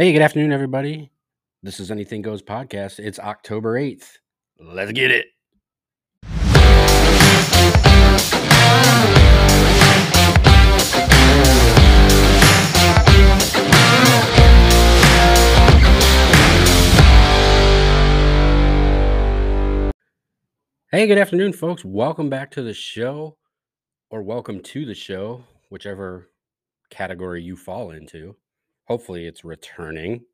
Hey, good afternoon, everybody. This is Anything Goes podcast. It's October 8th. Let's get it. Hey, good afternoon, folks. Welcome back to the show, or welcome to the show, whichever category you fall into. Hopefully, it's returning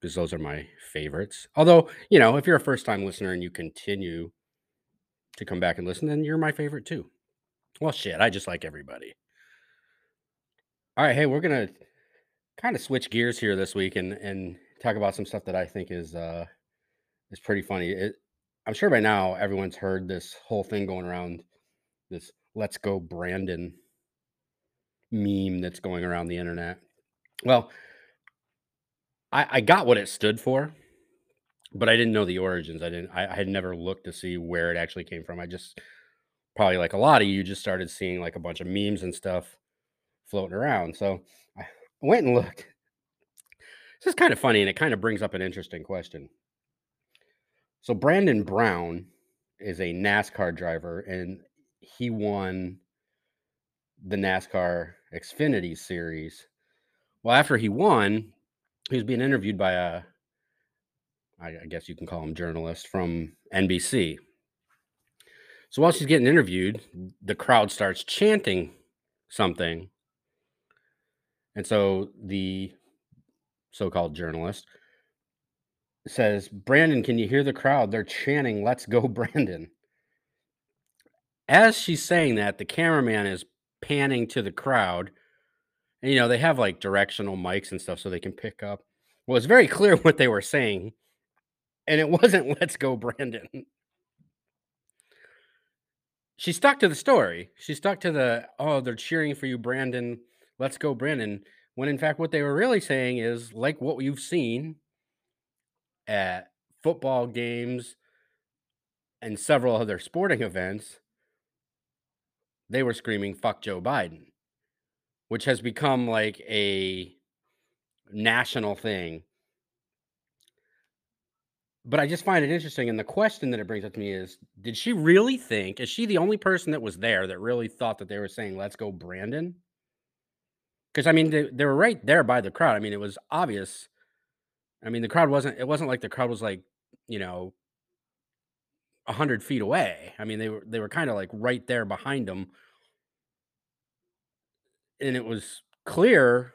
because those are my favorites. Although, you know, if you're a first time listener and you continue to come back and listen, then you're my favorite too. Well, shit, I just like everybody. All right, hey, we're gonna kind of switch gears here this week and and talk about some stuff that I think is uh is pretty funny. It, I'm sure by now everyone's heard this whole thing going around this "Let's Go Brandon" meme that's going around the internet. Well, I, I got what it stood for, but I didn't know the origins. I didn't. I, I had never looked to see where it actually came from. I just probably like a lot of you just started seeing like a bunch of memes and stuff floating around. So I went and looked. This is kind of funny, and it kind of brings up an interesting question. So Brandon Brown is a NASCAR driver, and he won the NASCAR Xfinity Series. Well, after he won, he was being interviewed by a, I guess you can call him journalist from NBC. So while she's getting interviewed, the crowd starts chanting something. And so the so called journalist says, Brandon, can you hear the crowd? They're chanting, Let's go, Brandon. As she's saying that, the cameraman is panning to the crowd. And, you know, they have like directional mics and stuff so they can pick up. Well, it's very clear what they were saying. And it wasn't, Let's go, Brandon. She stuck to the story. She stuck to the, oh, they're cheering for you, Brandon. Let's go, Brandon. When in fact, what they were really saying is like what you've seen at football games and several other sporting events, they were screaming, fuck Joe Biden, which has become like a national thing. But I just find it interesting. And the question that it brings up to me is Did she really think, is she the only person that was there that really thought that they were saying, let's go, Brandon? Because I mean, they, they were right there by the crowd. I mean, it was obvious I mean, the crowd wasn't it wasn't like the crowd was like, you know, a hundred feet away. I mean, they were they were kind of like right there behind them. And it was clear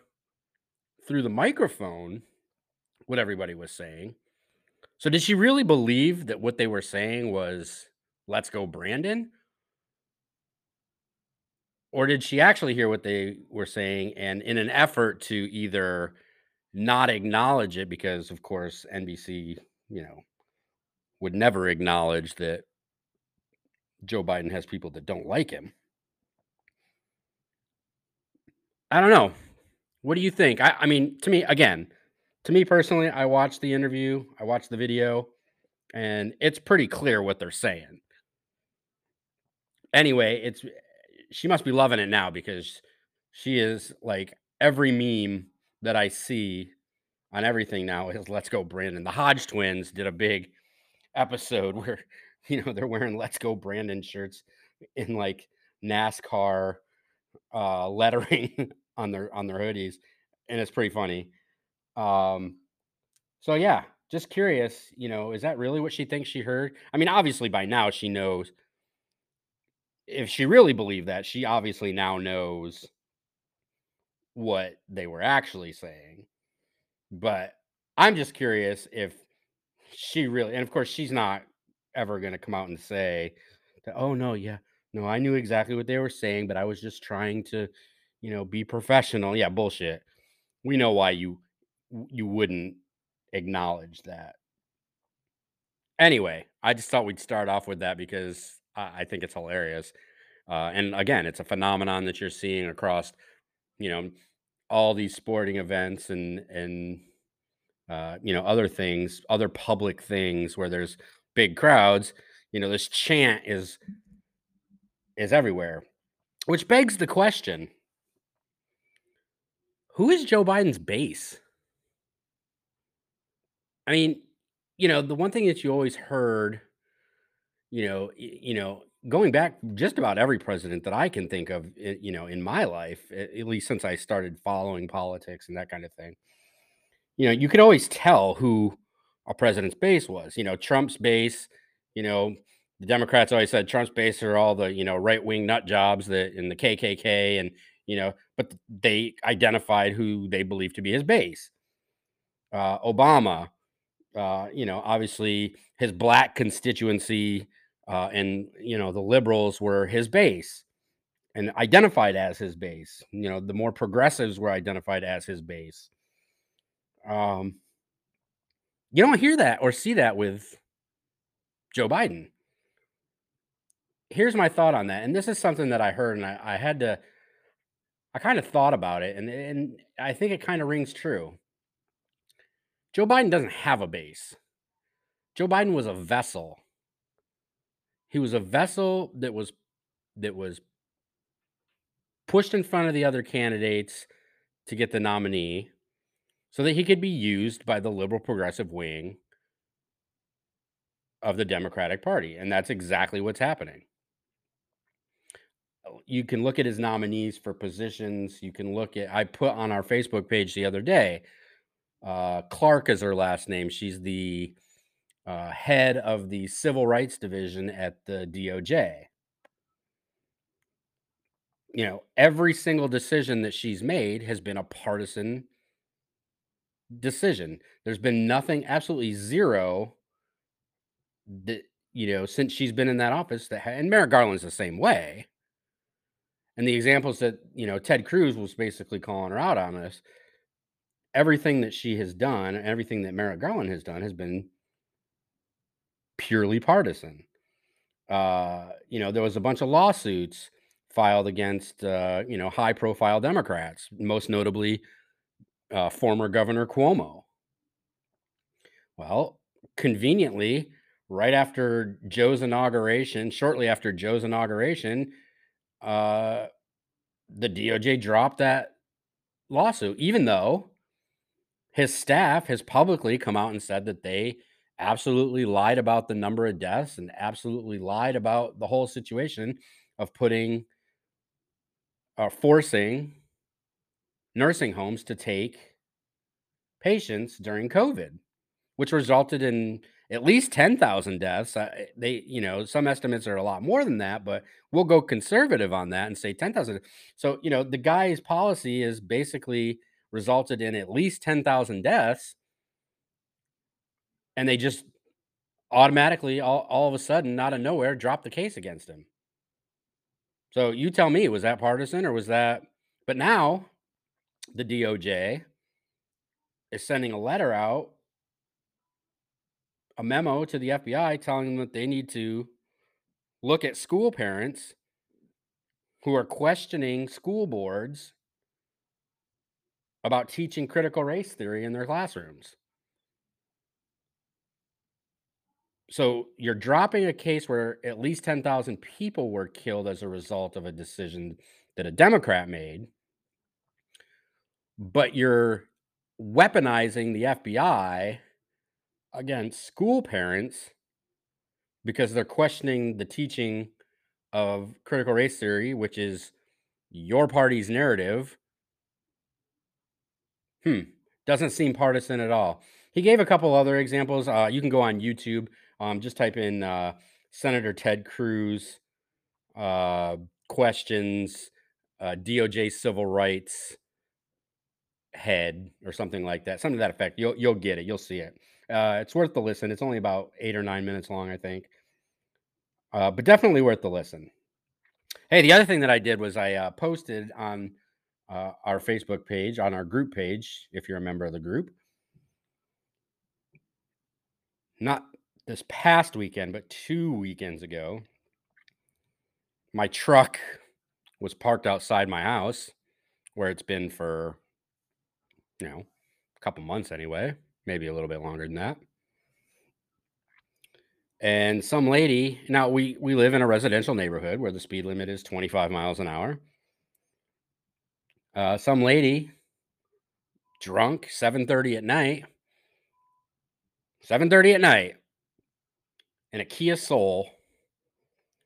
through the microphone what everybody was saying. So did she really believe that what they were saying was let's go Brandon? Or did she actually hear what they were saying and in an effort to either not acknowledge it because of course NBC, you know, would never acknowledge that Joe Biden has people that don't like him. I don't know. What do you think? I, I mean, to me, again, to me personally, I watched the interview, I watched the video, and it's pretty clear what they're saying. Anyway, it's she must be loving it now because she is like every meme that I see on everything now is Let's Go Brandon. The Hodge twins did a big episode where, you know, they're wearing Let's Go Brandon shirts in like NASCAR uh, lettering on their on their hoodies. And it's pretty funny. Um, so yeah, just curious, you know, is that really what she thinks she heard? I mean, obviously by now she knows if she really believed that, she obviously now knows what they were actually saying. But I'm just curious if she really, and of course, she's not ever going to come out and say that, oh, no, yeah, no, I knew exactly what they were saying, but I was just trying to, you know, be professional. Yeah, bullshit. We know why you you wouldn't acknowledge that. Anyway, I just thought we'd start off with that because I, I think it's hilarious. Uh, and again, it's a phenomenon that you're seeing across, you know, all these sporting events and and uh, you know other things, other public things where there's big crowds. You know, this chant is is everywhere, which begs the question: Who is Joe Biden's base? I mean, you know, the one thing that you always heard, you know, you know, going back just about every president that I can think of, eh, you know, in my life, at least since I started following politics and that kind of thing, you know, you could always tell who a president's base was. You know, Trump's base, you know, the Democrats always said Trump's base are all the, you know, right wing nut jobs that in the KKK and, you know, but they identified who they believed to be his base. Uh, Obama, uh, you know, obviously his black constituency uh, and, you know, the liberals were his base and identified as his base. You know, the more progressives were identified as his base. Um, You don't hear that or see that with Joe Biden. Here's my thought on that, and this is something that I heard, and I, I had to, I kind of thought about it, and and I think it kind of rings true. Joe Biden doesn't have a base. Joe Biden was a vessel. He was a vessel that was that was pushed in front of the other candidates to get the nominee, so that he could be used by the liberal progressive wing of the Democratic Party, and that's exactly what's happening. You can look at his nominees for positions. You can look at I put on our Facebook page the other day. Uh, Clarke is her last name. She's the uh, head of the civil rights division at the DOJ. You know, every single decision that she's made has been a partisan decision. There's been nothing, absolutely zero that you know since she's been in that office that ha- and Merrick Garland's the same way. And the examples that you know Ted Cruz was basically calling her out on this everything that she has done, everything that Merrick Garland has done has been purely partisan. Uh, you know, there was a bunch of lawsuits filed against, uh, you know, high profile Democrats, most notably uh, former Governor Cuomo. Well, conveniently, right after Joe's inauguration, shortly after Joe's inauguration, uh, the DOJ dropped that lawsuit, even though his staff has publicly come out and said that they absolutely lied about the number of deaths and absolutely lied about the whole situation of putting uh, forcing nursing homes to take patients during covid which resulted in at least 10,000 deaths uh, they you know some estimates are a lot more than that but we'll go conservative on that and say 10,000 so you know the guy's policy is basically resulted in at least 10,000 deaths. And they just automatically all, all of a sudden out of nowhere drop the case against him. So you tell me was that partisan or was that but now the doj is sending a letter out a memo to the fbi telling them that they need to look at school parents who are questioning school boards about teaching critical race theory in their classrooms. So you're dropping a case where at least 10,000 people were killed as a result of a decision that a Democrat made, but you're weaponizing the FBI against school parents because they're questioning the teaching of critical race theory, which is your party's narrative. Hmm, doesn't seem partisan at all. He gave a couple other examples. Uh, you can go on YouTube, um, just type in uh, Senator Ted Cruz uh, questions, uh, DOJ civil rights head, or something like that, something to that effect. You'll you'll get it. You'll see it. Uh, it's worth the listen. It's only about eight or nine minutes long, I think, uh, but definitely worth the listen. Hey, the other thing that I did was I uh, posted on uh, our Facebook page, on our group page, if you're a member of the group, not this past weekend, but two weekends ago, my truck was parked outside my house where it's been for, you know, a couple months anyway, maybe a little bit longer than that. And some lady, now we we live in a residential neighborhood where the speed limit is 25 miles an hour. Uh, some lady drunk 7:30 at night 7:30 at night, and a Kia Soul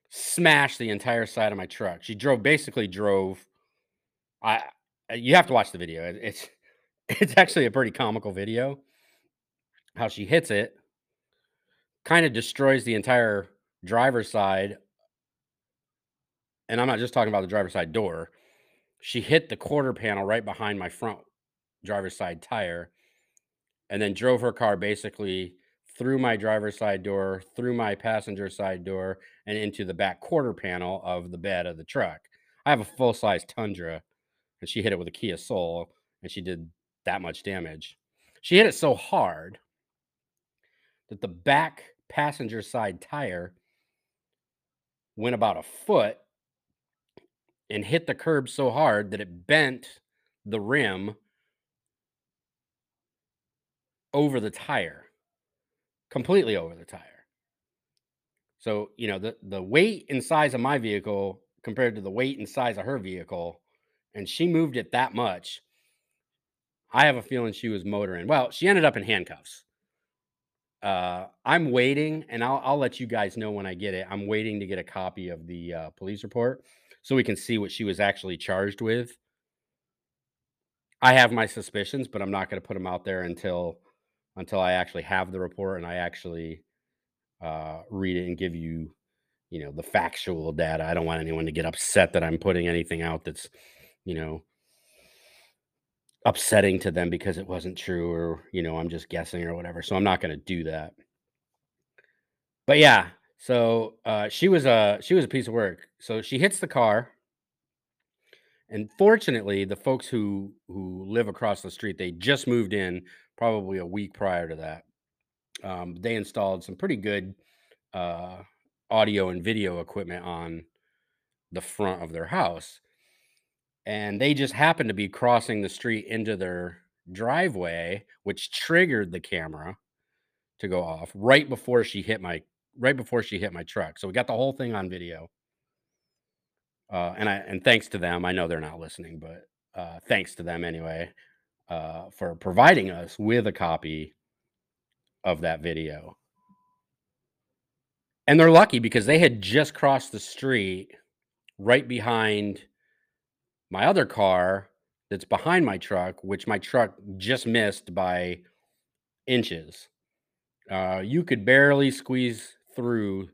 smashed the entire side of my truck. She drove basically drove. I you have to watch the video. It's it's actually a pretty comical video. How she hits it, kind of destroys the entire driver's side. And I'm not just talking about the driver's side door. She hit the quarter panel right behind my front driver's side tire and then drove her car basically through my driver's side door, through my passenger side door, and into the back quarter panel of the bed of the truck. I have a full size Tundra, and she hit it with a Kia Soul, and she did that much damage. She hit it so hard that the back passenger side tire went about a foot and hit the curb so hard that it bent the rim over the tire, completely over the tire. So, you know, the, the weight and size of my vehicle compared to the weight and size of her vehicle, and she moved it that much. I have a feeling she was motoring. Well, she ended up in handcuffs. Uh, I'm waiting, and I'll I'll let you guys know when I get it. I'm waiting to get a copy of the uh, police report so we can see what she was actually charged with. I have my suspicions, but I'm not going to put them out there until until I actually have the report and I actually uh, read it and give you, you know, the factual data. I don't want anyone to get upset that I'm putting anything out that's, you know, upsetting to them because it wasn't true or, you know, I'm just guessing or whatever. So I'm not going to do that. But yeah, so uh, she was a she was a piece of work. So she hits the car, and fortunately, the folks who who live across the street they just moved in probably a week prior to that. Um, they installed some pretty good uh, audio and video equipment on the front of their house, and they just happened to be crossing the street into their driveway, which triggered the camera to go off right before she hit my right before she hit my truck. So we got the whole thing on video. Uh, and I and thanks to them, I know they're not listening, but uh, thanks to them anyway uh, for providing us with a copy of that video. And they're lucky because they had just crossed the street right behind my other car that's behind my truck, which my truck just missed by inches. Uh, you could barely squeeze through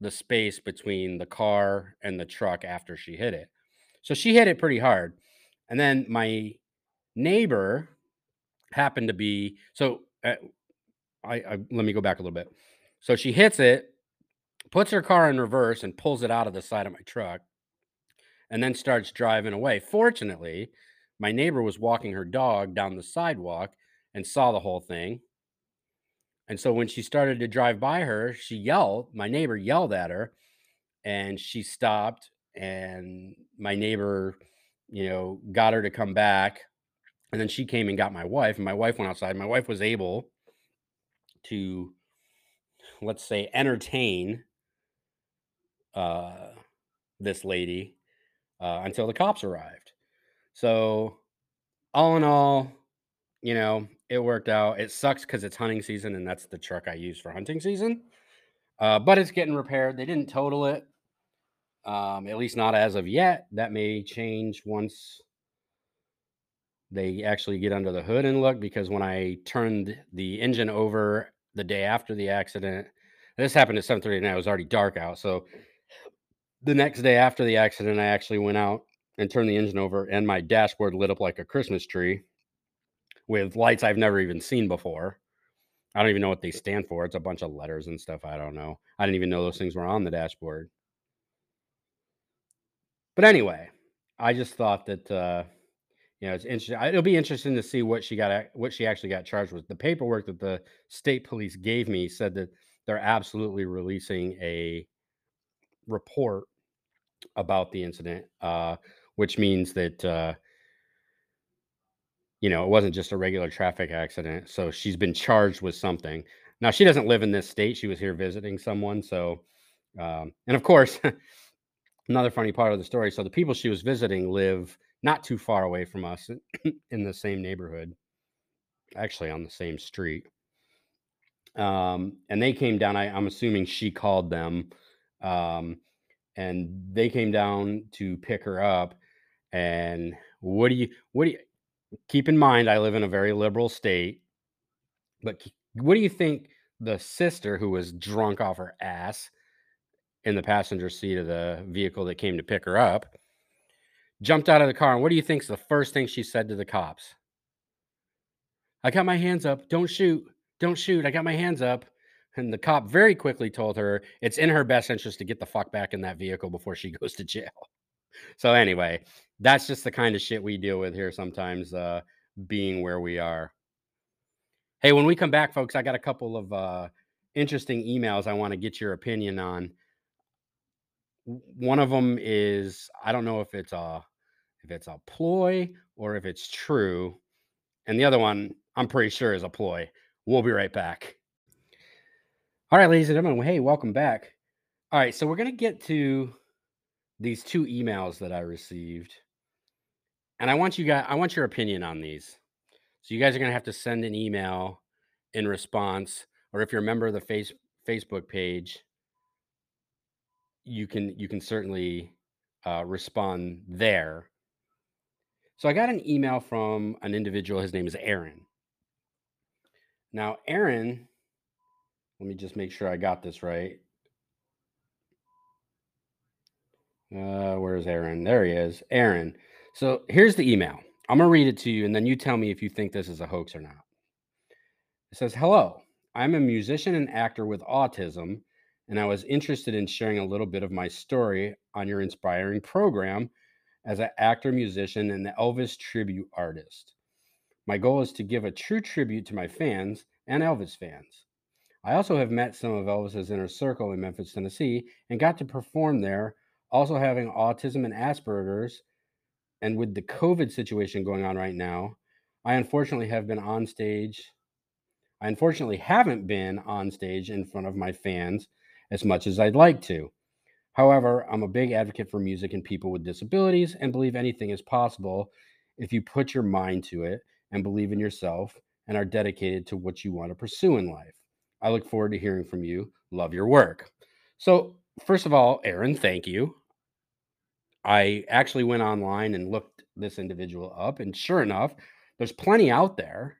the space between the car and the truck after she hit it. So she hit it pretty hard. And then my neighbor happened to be so uh, I, I let me go back a little bit. So she hits it, puts her car in reverse and pulls it out of the side of my truck and then starts driving away. Fortunately, my neighbor was walking her dog down the sidewalk and saw the whole thing. And so when she started to drive by her, she yelled, my neighbor yelled at her and she stopped and my neighbor, you know, got her to come back and then she came and got my wife, and my wife went outside. My wife was able to, let's say, entertain uh, this lady uh, until the cops arrived. So, all in all, you know, it worked out. It sucks because it's hunting season, and that's the truck I use for hunting season. Uh, but it's getting repaired. They didn't total it, um, at least not as of yet. That may change once they actually get under the hood and look because when I turned the engine over the day after the accident, this happened at 7:30 and it was already dark out. So the next day after the accident, I actually went out and turned the engine over, and my dashboard lit up like a Christmas tree with lights I've never even seen before. I don't even know what they stand for. It's a bunch of letters and stuff. I don't know. I didn't even know those things were on the dashboard. But anyway, I just thought that uh, you know, it's interesting. It'll be interesting to see what she got, what she actually got charged with. The paperwork that the state police gave me said that they're absolutely releasing a report about the incident, uh, which means that uh, you know it wasn't just a regular traffic accident. So she's been charged with something. Now she doesn't live in this state; she was here visiting someone. So, um, and of course, another funny part of the story. So the people she was visiting live not too far away from us in the same neighborhood, actually on the same street. Um, and they came down. I, I'm assuming she called them, um, and they came down to pick her up. And what do you what do you keep in mind? I live in a very liberal state, but what do you think the sister who was drunk off her ass in the passenger seat of the vehicle that came to pick her up jumped out of the car? And what do you think's the first thing she said to the cops? I got my hands up. Don't shoot. Don't shoot. I got my hands up. And the cop very quickly told her it's in her best interest to get the fuck back in that vehicle before she goes to jail. So anyway, that's just the kind of shit we deal with here sometimes, uh, being where we are. Hey, when we come back, folks, I got a couple of uh, interesting emails I want to get your opinion on. One of them is I don't know if it's a if it's a ploy or if it's true, and the other one I'm pretty sure is a ploy. We'll be right back. All right, ladies and gentlemen. Hey, welcome back. All right, so we're gonna get to these two emails that I received, and I want you guys I want your opinion on these. So you guys are gonna have to send an email in response, or if you're a member of the face Facebook page, you can you can certainly uh, respond there. So I got an email from an individual. His name is Aaron. Now, Aaron, let me just make sure I got this right. Uh, where's Aaron? There he is. Aaron. So here's the email. I'm gonna read it to you, and then you tell me if you think this is a hoax or not. It says, Hello, I'm a musician and actor with autism, and I was interested in sharing a little bit of my story on your inspiring program as an actor, musician, and the Elvis tribute artist. My goal is to give a true tribute to my fans and Elvis fans. I also have met some of Elvis's inner circle in Memphis, Tennessee, and got to perform there, also having autism and Asperger's. And with the COVID situation going on right now, I unfortunately have been on stage I unfortunately haven't been on stage in front of my fans as much as I'd like to. However, I'm a big advocate for music and people with disabilities and believe anything is possible if you put your mind to it and believe in yourself and are dedicated to what you want to pursue in life. I look forward to hearing from you. Love your work. So, first of all, Aaron, thank you. I actually went online and looked this individual up, and sure enough, there's plenty out there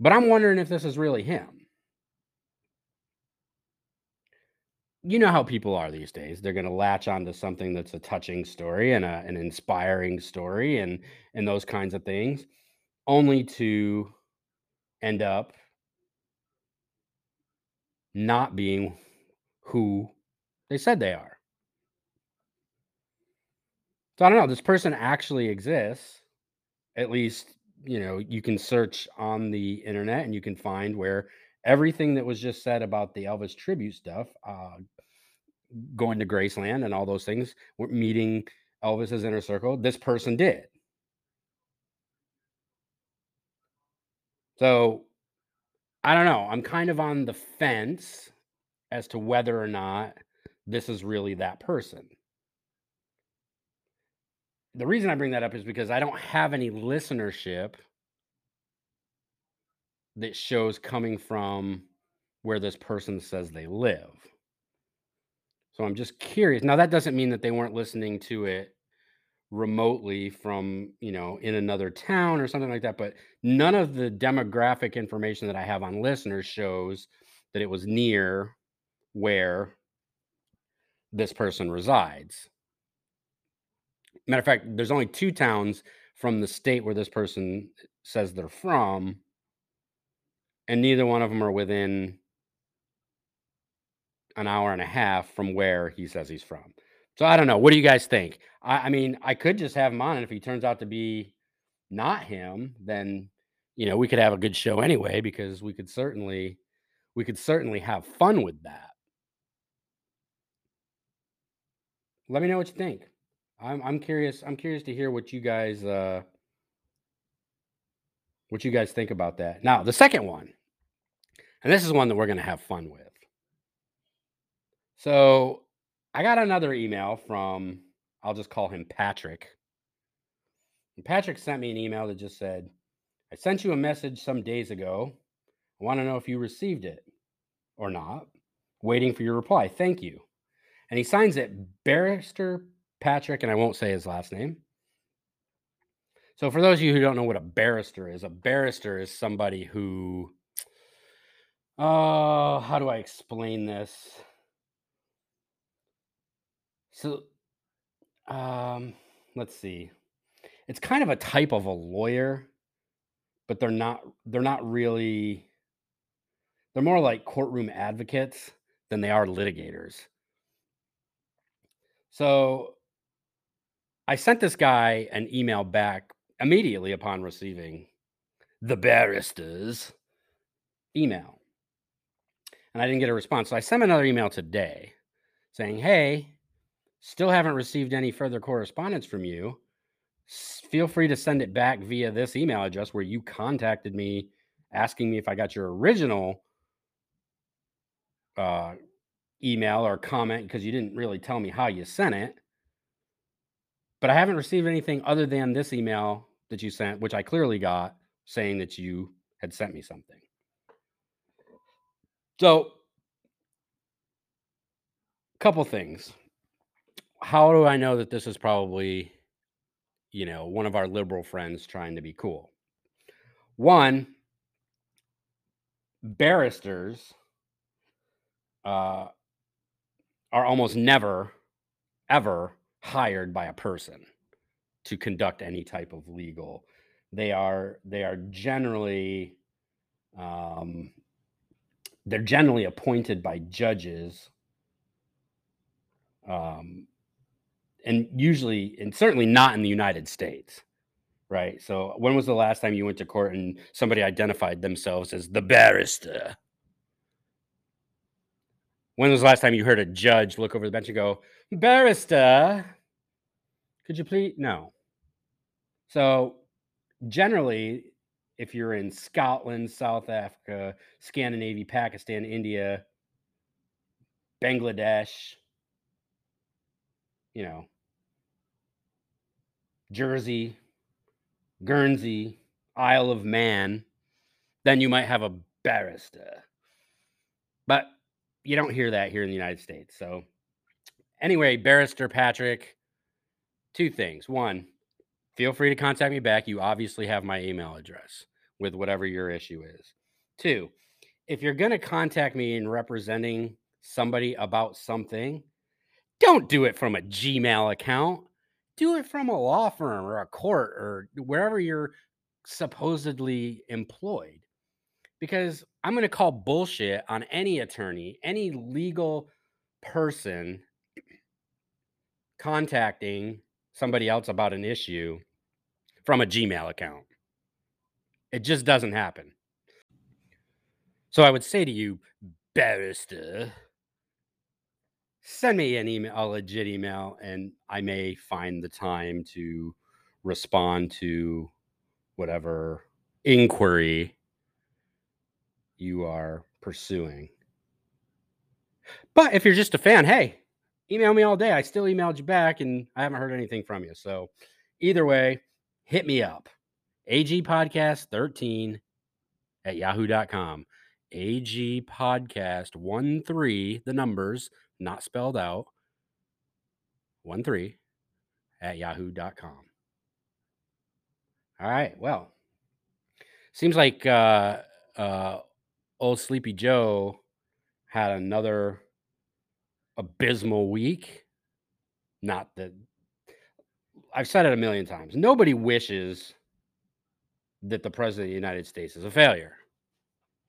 but I'm wondering if this is really him. You know how people are these days. They're going to latch onto something that's a touching story and a, an inspiring story and and those kinds of things, only to end up not being who they said they are. So I don't know. This person actually exists. At least you know you can search on the internet and you can find where everything that was just said about the Elvis tribute stuff, uh, going to Graceland and all those things, meeting Elvis's inner circle, this person did. So I don't know. I'm kind of on the fence as to whether or not this is really that person. The reason I bring that up is because I don't have any listenership that shows coming from where this person says they live. So I'm just curious. Now that doesn't mean that they weren't listening to it remotely from, you know, in another town or something like that, but none of the demographic information that I have on listeners shows that it was near where this person resides. Matter of fact, there's only two towns from the state where this person says they're from, and neither one of them are within an hour and a half from where he says he's from. So I don't know. What do you guys think? I, I mean, I could just have him on, and if he turns out to be not him, then you know we could have a good show anyway because we could certainly we could certainly have fun with that. Let me know what you think. I'm I'm curious. I'm curious to hear what you guys uh what you guys think about that. Now, the second one, and this is one that we're going to have fun with. So, I got another email from I'll just call him Patrick. And Patrick sent me an email that just said, "I sent you a message some days ago. I want to know if you received it or not. Waiting for your reply. Thank you. And he signs it Barrister Patrick, and I won't say his last name. So, for those of you who don't know what a barrister is, a barrister is somebody who, oh, how do I explain this? So, um, let's see. It's kind of a type of a lawyer, but they're not. They're not really. They're more like courtroom advocates than they are litigators. So, I sent this guy an email back immediately upon receiving the barrister's email. And I didn't get a response. So I sent another email today saying, Hey, still haven't received any further correspondence from you. Feel free to send it back via this email address where you contacted me asking me if I got your original uh, email or comment because you didn't really tell me how you sent it. But I haven't received anything other than this email that you sent, which I clearly got saying that you had sent me something. So, couple things. How do I know that this is probably, you know, one of our liberal friends trying to be cool? One, barristers uh, are almost never, ever hired by a person to conduct any type of legal. They are they are generally um, they're generally appointed by judges, um, and usually and certainly not in the United States, right? So when was the last time you went to court and somebody identified themselves as the barrister? When was the last time you heard a judge look over the bench and go, "Barrister, could you please?" No. So generally, if you're in Scotland, South Africa, Scandinavia, Pakistan, India, Bangladesh, you know, Jersey, Guernsey, Isle of Man, then you might have a barrister. But you don't hear that here in the United States. So, anyway, barrister Patrick, two things. One, feel free to contact me back. You obviously have my email address with whatever your issue is. Two, if you're going to contact me in representing somebody about something, don't do it from a Gmail account. Do it from a law firm or a court or wherever you're supposedly employed. Because I'm going to call bullshit on any attorney, any legal person contacting somebody else about an issue from a Gmail account. It just doesn't happen. So I would say to you, barrister, send me an email, a legit email, and I may find the time to respond to whatever inquiry you are pursuing. But if you're just a fan, hey, email me all day. I still emailed you back and I haven't heard anything from you. So either way, hit me up. AG Podcast 13 at yahoo.com. AG Podcast 1 3, the numbers not spelled out, 1 3 at yahoo.com. All right. Well, seems like uh, uh, old Sleepy Joe had another abysmal week. Not that I've said it a million times. Nobody wishes that the president of the United States is a failure.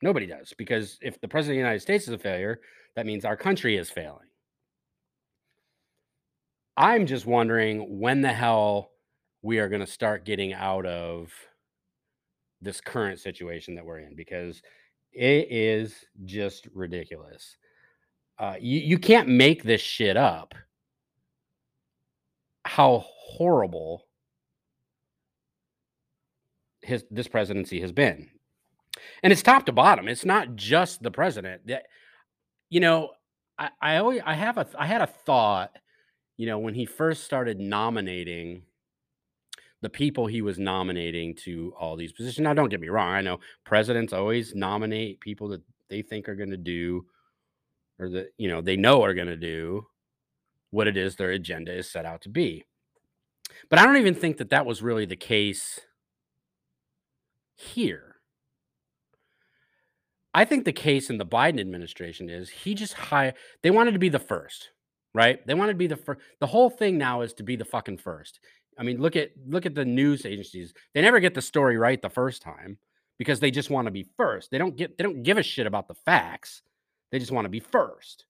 Nobody does, because if the president of the United States is a failure, that means our country is failing. I'm just wondering when the hell we are going to start getting out of this current situation that we're in because it is just ridiculous. Uh, you, you can't make this shit up. How horrible his this presidency has been. And it's top to bottom. It's not just the president. You know, I, I always I have a I had a thought, you know, when he first started nominating the people he was nominating to all these positions. Now, don't get me wrong. I know presidents always nominate people that they think are going to do or that, you know, they know are going to do what it is their agenda is set out to be. But I don't even think that that was really the case here. I think the case in the Biden administration is he just hired, they wanted to be the first, right? They wanted to be the first. The whole thing now is to be the fucking first. I mean, look at look at the news agencies. They never get the story right the first time because they just want to be first. They don't get they don't give a shit about the facts. They just want to be first.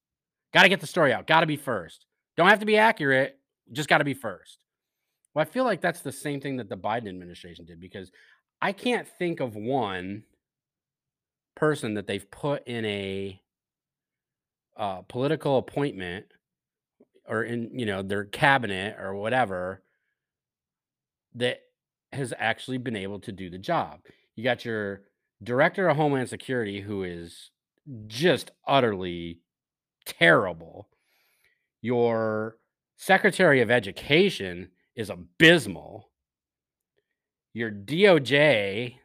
Got to get the story out. Got to be first. Don't have to be accurate. Just got to be first. Well, I feel like that's the same thing that the Biden administration did because I can't think of one person that they've put in a uh, political appointment or in you know their cabinet or whatever that has actually been able to do the job. You got your director of Homeland Security who is just utterly terrible. Your secretary of education is abysmal. Your DOJ,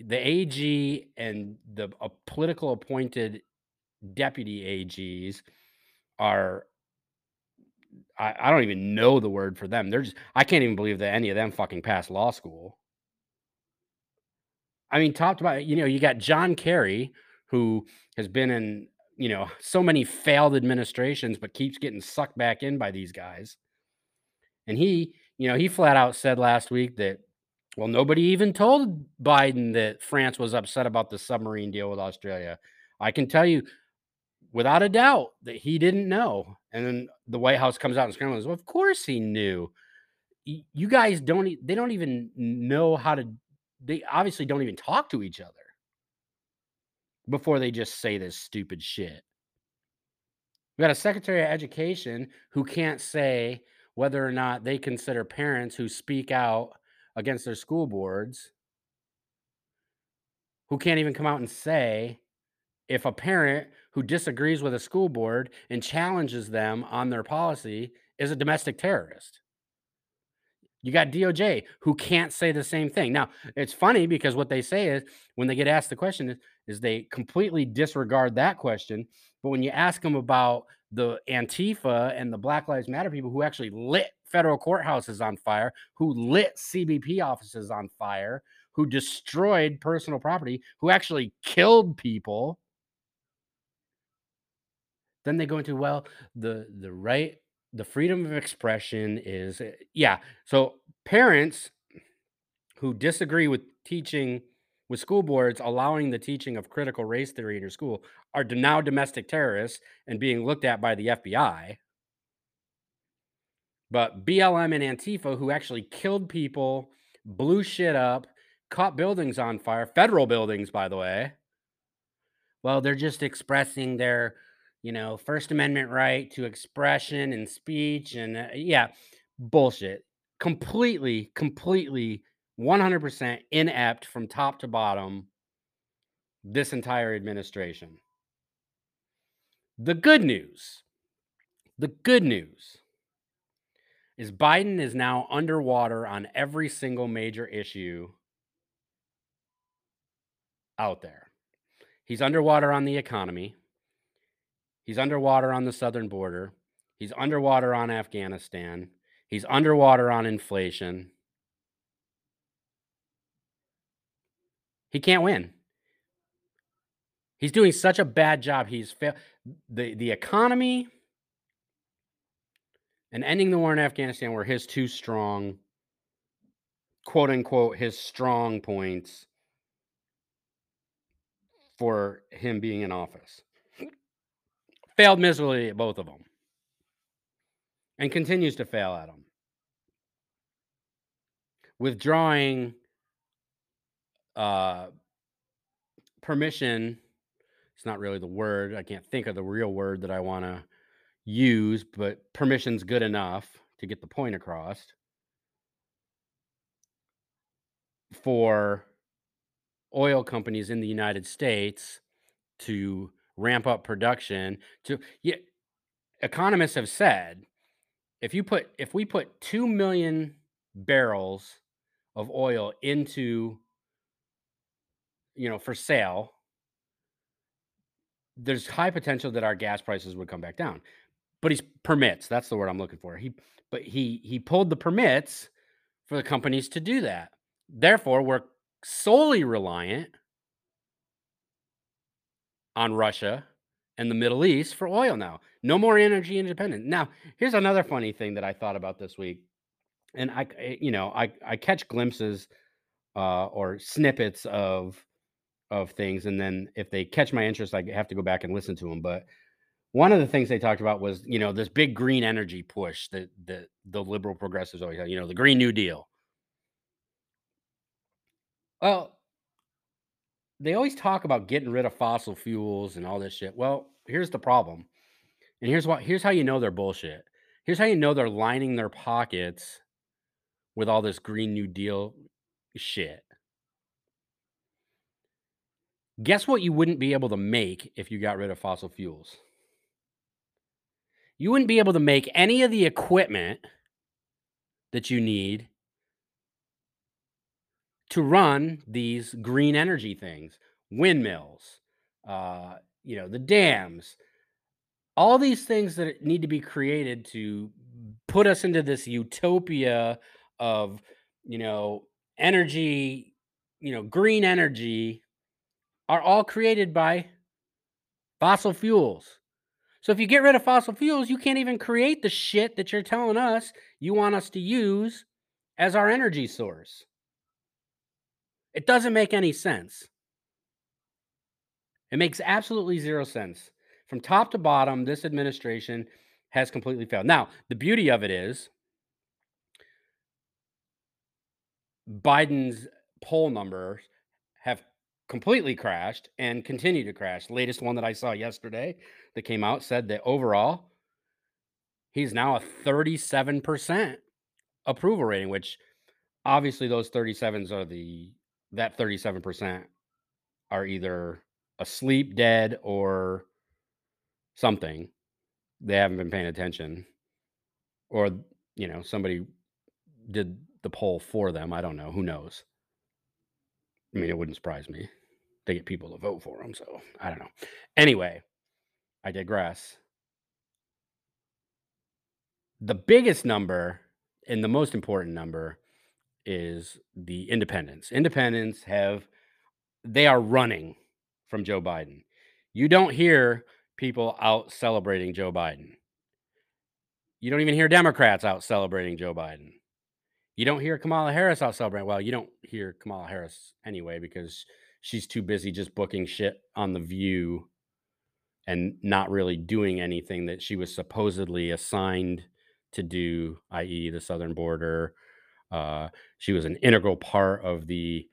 the AG, and the political appointed deputy AGs are I, I don't even know the word for them. They're just I can't even believe that any of them fucking passed law school. I mean, talked about you know, you got John Kerry, who has been in, you know, so many failed administrations, but keeps getting sucked back in by these guys. And he, you know, he flat out said last week that, well, nobody even told Biden that France was upset about the submarine deal with Australia. I can tell you without a doubt that he didn't know. And then the White House comes out and scrambles. Well, of course he knew. You guys don't, they don't even know how to, they obviously don't even talk to each other before they just say this stupid shit. We got a Secretary of Education who can't say whether or not they consider parents who speak out against their school boards, who can't even come out and say if a parent who disagrees with a school board and challenges them on their policy is a domestic terrorist. You got DOJ who can't say the same thing. Now, it's funny because what they say is when they get asked the question is, is they completely disregard that question. But when you ask them about the Antifa and the Black Lives Matter people who actually lit federal courthouses on fire, who lit CBP offices on fire, who destroyed personal property, who actually killed people, then they go into well, the the right the freedom of expression is eh, yeah. So parents who disagree with teaching with school boards allowing the teaching of critical race theory in your school are now domestic terrorists and being looked at by the FBI. But BLM and Antifa, who actually killed people, blew shit up, caught buildings on fire, federal buildings, by the way. Well, they're just expressing their you know, First Amendment right to expression and speech. And uh, yeah, bullshit. Completely, completely 100% inept from top to bottom this entire administration. The good news, the good news is Biden is now underwater on every single major issue out there. He's underwater on the economy. He's underwater on the southern border. He's underwater on Afghanistan. He's underwater on inflation. He can't win. He's doing such a bad job. He's failed the the economy and ending the war in Afghanistan were his two strong quote unquote his strong points for him being in office. Failed miserably at both of them. And continues to fail at them. Withdrawing uh, permission, it's not really the word. I can't think of the real word that I want to use, but permission's good enough to get the point across for oil companies in the United States to ramp up production to yeah economists have said if you put if we put 2 million barrels of oil into you know, for sale, there's high potential that our gas prices would come back down. But he's permits, that's the word I'm looking for. He but he he pulled the permits for the companies to do that. Therefore, we're solely reliant on Russia and the Middle East for oil now. No more energy independent. Now, here's another funny thing that I thought about this week. And I you know, I I catch glimpses uh or snippets of of things and then if they catch my interest I have to go back and listen to them, but one of the things they talked about was, you know, this big green energy push that the the liberal progressives always have, you know, the Green New Deal. Well, they always talk about getting rid of fossil fuels and all this shit. Well, here's the problem. And here's what here's how you know they're bullshit. Here's how you know they're lining their pockets with all this Green New Deal shit. Guess what you wouldn't be able to make if you got rid of fossil fuels? You wouldn't be able to make any of the equipment that you need to run these green energy things, windmills, uh, you know, the dams, all these things that need to be created to put us into this utopia of, you know, energy, you know, green energy are all created by fossil fuels. So if you get rid of fossil fuels, you can't even create the shit that you're telling us you want us to use as our energy source. It doesn't make any sense. It makes absolutely zero sense. From top to bottom, this administration has completely failed. Now, the beauty of it is Biden's poll numbers have completely crashed and continue to crash. The latest one that I saw yesterday that came out said that overall, he's now a 37% approval rating, which obviously those 37s are the that 37% are either asleep, dead, or something. They haven't been paying attention. Or, you know, somebody did the poll for them. I don't know. Who knows? I mean, it wouldn't surprise me. They get people to vote for them, so I don't know. Anyway, I digress. The biggest number and the most important number is the independents. Independents have they are running from Joe Biden. You don't hear people out celebrating Joe Biden. You don't even hear Democrats out celebrating Joe Biden. You don't hear Kamala Harris out celebrating. Well, you don't hear Kamala Harris anyway because she's too busy just booking shit on the View and not really doing anything that she was supposedly assigned to do, i.e., the southern border. Uh, she was an integral part of the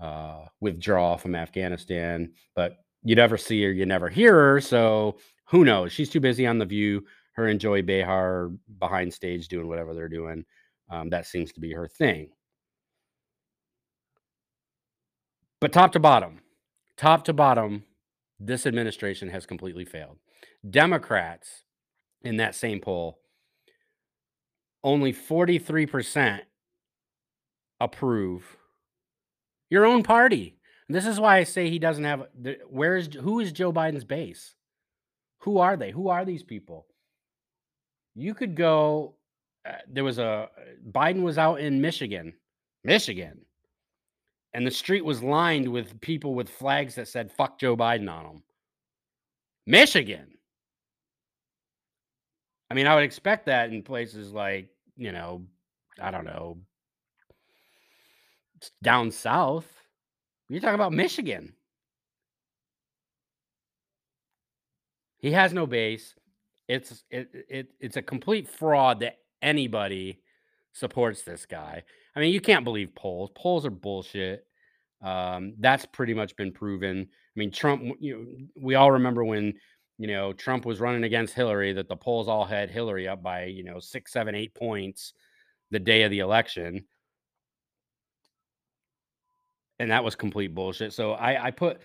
uh, withdrawal from Afghanistan, but you never see her, you never hear her. So who knows? She's too busy on the View. Her and Joy Behar behind stage doing whatever they're doing. Um, that seems to be her thing. But top to bottom, top to bottom, this administration has completely failed. Democrats in that same poll, only 43% approve your own party. This is why I say he doesn't have where is who is Joe Biden's base? Who are they? Who are these people? You could go uh, there was a Biden was out in Michigan, Michigan, and the street was lined with people with flags that said "fuck Joe Biden" on them. Michigan. I mean, I would expect that in places like you know, I don't know, down south. You're talking about Michigan. He has no base. It's it, it it's a complete fraud that anybody supports this guy. I mean, you can't believe polls. Polls are bullshit. Um, that's pretty much been proven. I mean, Trump. You know, we all remember when you know Trump was running against Hillary that the polls all had Hillary up by you know six, seven, eight points the day of the election, and that was complete bullshit. So I, I put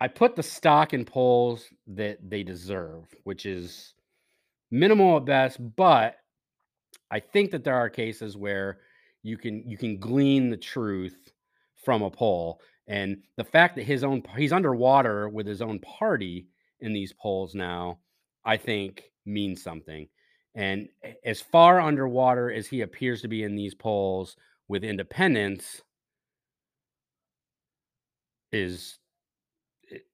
I put the stock in polls that they deserve, which is minimal at best, but I think that there are cases where you can you can glean the truth from a poll. And the fact that his own he's underwater with his own party in these polls now, I think means something. And as far underwater as he appears to be in these polls with independents is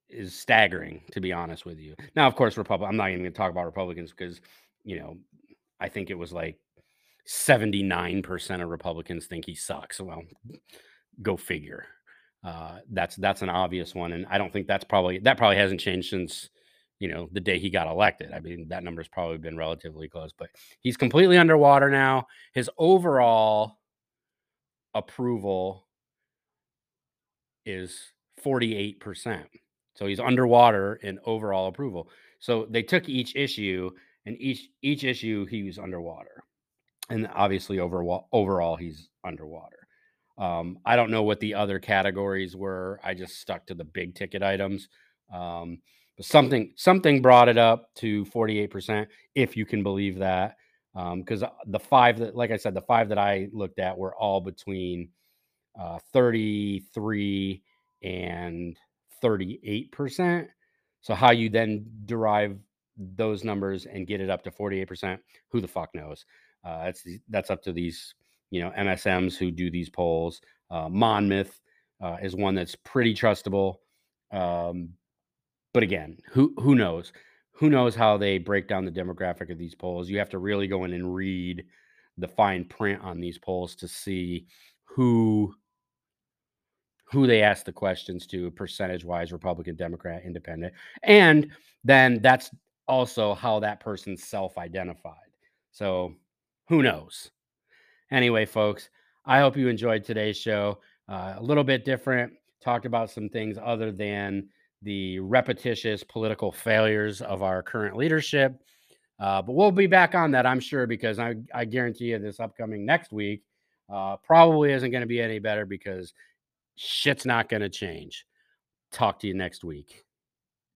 is staggering to be honest with you. Now, of course, Republic I'm not even going to talk about Republicans because, you know, I think it was like 79% of Republicans think he sucks. Well, go figure. Uh, that's that's an obvious one, and I don't think that's probably that probably hasn't changed since you know the day he got elected. I mean, that number's probably been relatively close, but he's completely underwater now. His overall approval is 48%. So he's underwater in overall approval. So they took each issue and each each issue he was underwater. And obviously overall overall he's underwater. Um, I don't know what the other categories were. I just stuck to the big ticket items. Um, but something something brought it up to 48%, if you can believe that. Because um, the five that, like I said, the five that I looked at were all between uh, 33 and 38%. So how you then derive those numbers and get it up to 48%, who the fuck knows? Uh, that's that's up to these you know MSMs who do these polls. Uh, Monmouth uh, is one that's pretty trustable, um, but again, who who knows? Who knows how they break down the demographic of these polls? You have to really go in and read the fine print on these polls to see who who they ask the questions to percentage wise republican democrat independent and then that's also how that person self identified so who knows Anyway, folks, I hope you enjoyed today's show. Uh, a little bit different, talked about some things other than the repetitious political failures of our current leadership. Uh, but we'll be back on that, I'm sure, because I, I guarantee you this upcoming next week uh, probably isn't going to be any better because shit's not going to change. Talk to you next week.